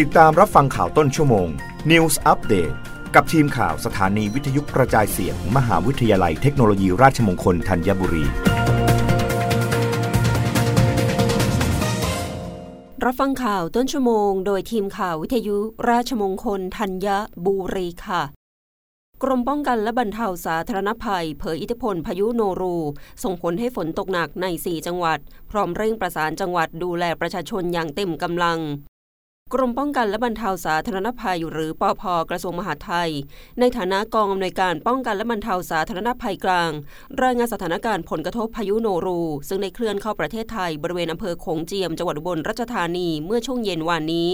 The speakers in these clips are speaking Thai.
ติดตามรับฟังข่าวต้นชั่วโมง News Update กับทีมข่าวสถานีวิทยุกระจายเสียงมหาวิทยาลัยเทคโนโลยีราชมงคลธัญบุรี รับฟังข่าวต้นชั่วโมง โดยทีมข่าววิทยุราชมงคลธัญบุรีค่ะ กรมป้องกันและบรรเทาสาธารณภัย เผยอิทธิพลพายุโนรู ส่งผลให้ฝนตกหนักใน 4 จังหวัด พร้อมเร่งประสานจังหวัดดูแลประชาชนอย่างเต็มกำลัง กรมป้องกันและบรรเทาสาธารณภัยหรือปอพกระทรวงมหาดไทย ในฐานะกองอำนวยการป้องกันและบรรเทาสาธารณภัยกลาง รายงานสถานการณ์ผลกระทบพายุโนรู ซึ่งได้เคลื่อนเข้าประเทศไทย บริเวณอำเภอโขงเจียมจังหวัดอุบลราชธานีเมื่อช่วงเย็นวานนี้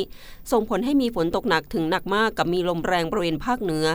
ส่งผลให้มีฝนตกหนักถึงหนักมากกับมีลมแรงบริเวณภาคเหนือ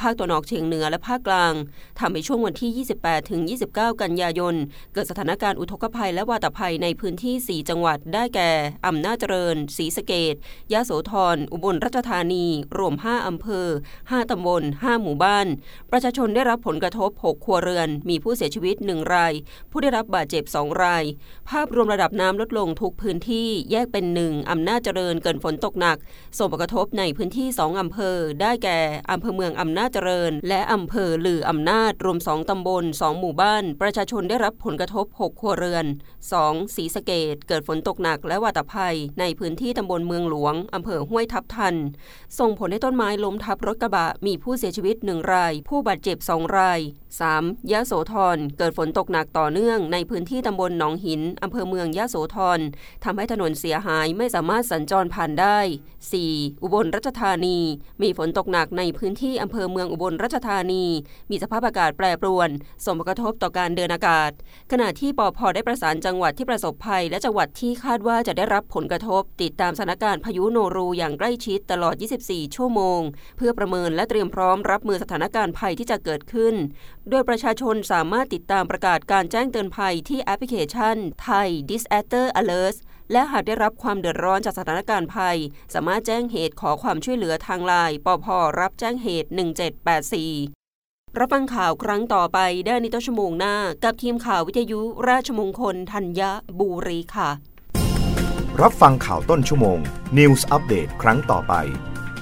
ภาคตะวันออกเฉียงเหนือและภาคกลางทำให้ช่วงวันที่ 28ถึง29 กันยายน เกิดสถานการณ์อุทกภัยและวาตภัยในพื้นที่ 4 จังหวัดได้แก่อำนาจเจริญศรีสะเกดยะโสธร อุบลราชธานี รวม 5 อำเภอ 5 ตำบล 5 หมู่บ้าน ประชาชนได้รับผลกระทบ 6 ครัวเรือน มีผู้เสียชีวิต 1 ราย ผู้ได้รับบาดเจ็บ 2 ราย ภาพรวมระดับน้ำลดลงทุกพื้นที่ แยกเป็น 1อำนาจเจริญเกิดฝนตกหนัก ส่งผลกระทบในพื้นที่ 2 อำเภอ ได้แก่อำเภอเมืองอำนาจเจริญ และอำเภอหลืออำนาจ รวม 2 ตำบล 2 หมู่บ้าน ประชาชนได้รับผลกระทบ 6 ครัวเรือน 2. ศรีสะเกดเกิดฝนตกหนักและวาตภัย ในพื้นที่ตำบลเมืองหลวงอำเภอห้วยทับทัน ส่งผลให้ต้นไม้ล้มทับรถกระบะมีผู้เสียชีวิตหนึ่งราย ผู้บาดเจ็บสองราย 3. ยะโสธร เกิดฝนตกหนักต่อเนื่องในพื้นที่ตำบลหนองหิน อำเภอเมืองยะโสธรทำให้ถนนเสียหายไม่สามารถสัญจรผ่านได้ 4. อุบลราชธานี มีฝนตกหนักในพื้นที่อำเภอเมืองอุบลราชธานี มีสภาพอากาศแปรปรวน ส่งผลกระทบต่อการเดินอากาศ ขณะที่ปอพได้ประสานจังหวัดที่ประสบภัย และจังหวัดที่คาดว่าจะได้รับผลกระทบ ติดตามสถานการณ์พายุโนรูอย่างใกล้ชิดตลอด 24 ชั่วโมง เพื่อประเมินและเตรียมพร้อมรับมือสถานการณ์ภัยที่จะเกิดขึ้นโดยประชาชนสามารถติดตามประกาศการแจ้งเตือนภัยที่แอปพลิเคชันไทย Disaster Alert และหากได้รับความเดือดร้อนจากสถานการณ์ภัย สามารถแจ้งเหตุขอความช่วยเหลือทางไลน์ปพรับแจ้งเหตุ 1784 รับฟังข่าวครั้งต่อไปได้ในต้นชั่วโมงหน้า กับทีมข่าววิทยุราชมงคลธัญบุรีค่ะ รับฟังข่าวต้นชั่วโมง News อัปเดตครั้งต่อไป